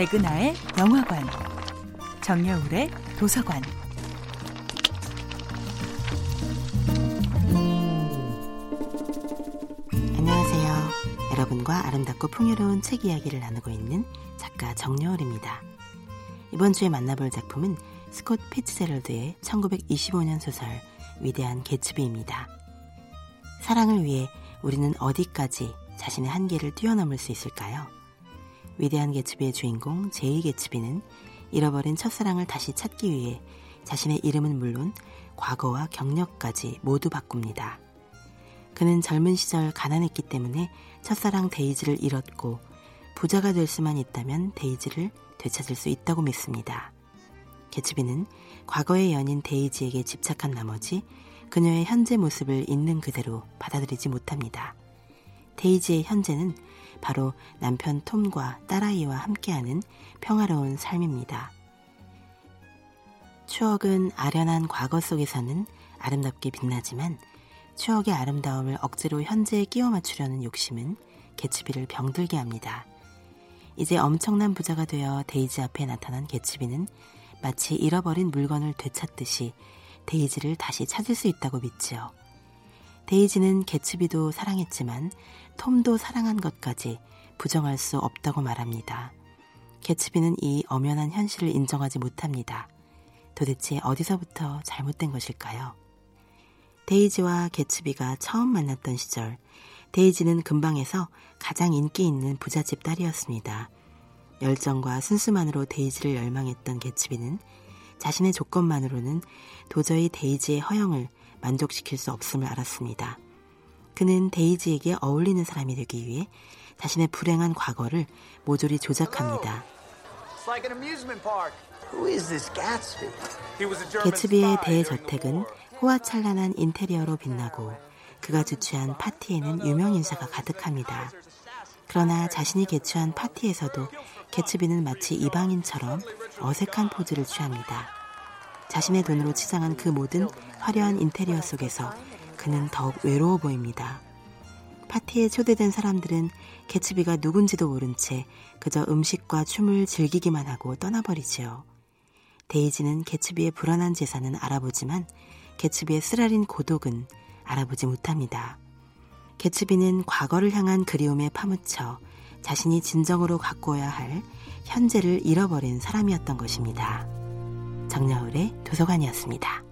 백은하의 영화관, 정여울의 도서관. 안녕하세요. 여러분과 아름답고 풍요로운 책 이야기를 나누고 있는 작가 정여울입니다. 이번 주에 만나볼 작품은 스콧 피츠제럴드의 1925년 소설 위대한 개츠비입니다. 사랑을 위해 우리는 어디까지 자신의 한계를 뛰어넘을 수 있을까요? 위대한 개츠비의 주인공 제이 개츠비는 잃어버린 첫사랑을 다시 찾기 위해 자신의 이름은 물론 과거와 경력까지 모두 바꿉니다. 그는 젊은 시절 가난했기 때문에 첫사랑 데이지를 잃었고 부자가 될 수만 있다면 데이지를 되찾을 수 있다고 믿습니다. 개츠비는 과거의 연인 데이지에게 집착한 나머지 그녀의 현재 모습을 있는 그대로 받아들이지 못합니다. 데이지의 현재는 바로 남편 톰과 딸아이와 함께하는 평화로운 삶입니다. 추억은 아련한 과거 속에서는 아름답게 빛나지만 추억의 아름다움을 억지로 현재에 끼워 맞추려는 욕심은 개츠비를 병들게 합니다. 이제 엄청난 부자가 되어 데이지 앞에 나타난 개츠비는 마치 잃어버린 물건을 되찾듯이 데이지를 다시 찾을 수 있다고 믿지요. 데이지는 개츠비도 사랑했지만 톰도 사랑한 것까지 부정할 수 없다고 말합니다. 개츠비는 이 엄연한 현실을 인정하지 못합니다. 도대체 어디서부터 잘못된 것일까요? 데이지와 개츠비가 처음 만났던 시절, 데이지는 근방에서 가장 인기 있는 부잣집 딸이었습니다. 열정과 순수만으로 데이지를 열망했던 개츠비는 자신의 조건만으로는 도저히 데이지의 허영을 만족시킬 수 없음을 알았습니다. 그는 데이지에게 어울리는 사람이 되기 위해 자신의 불행한 과거를 모조리 조작합니다. 개츠비의 대저택은 호화찬란한 인테리어로 빛나고 그가 주최한 파티에는 유명 인사가 가득합니다. 그러나 자신이 개최한 파티에서도 개츠비는 마치 이방인처럼 어색한 포즈를 취합니다. 자신의 돈으로 치장한 그 모든 화려한 인테리어 속에서 그는 더욱 외로워 보입니다. 파티에 초대된 사람들은 개츠비가 누군지도 모른 채 그저 음식과 춤을 즐기기만 하고 떠나버리지요. 데이지는 개츠비의 불안한 재산은 알아보지만 개츠비의 쓰라린 고독은 알아보지 못합니다. 개츠비는 과거를 향한 그리움에 파묻혀 자신이 진정으로 가꾸어야 할 현재를 잃어버린 사람이었던 것입니다. 정여울의 도서관이었습니다.